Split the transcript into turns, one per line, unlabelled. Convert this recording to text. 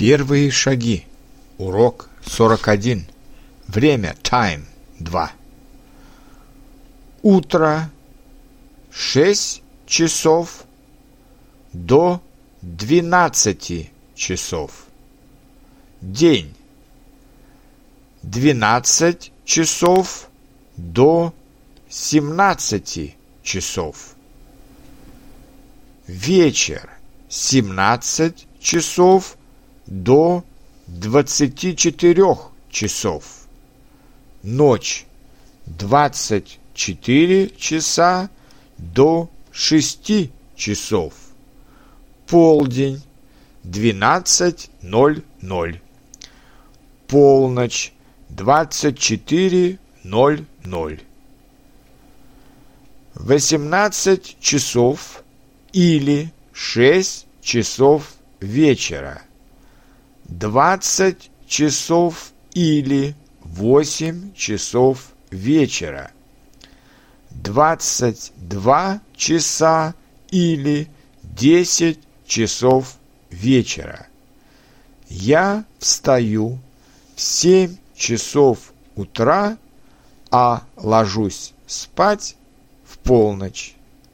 Первые шаги. Урок 41. Время. Time. 2. Утро. 6 часов до 12 часов. День. 12 часов до 17 часов. Вечер. 17 часов до 24 часов. Ночь 24 часа до 6 часов. Полдень 12.00. Полночь 24.00. 18 часов или 6 часов вечера. 20 часов или 8 часов вечера. 22 часа или 10 часов вечера. Я встаю в 7 часов утра, а ложусь спать в полночь.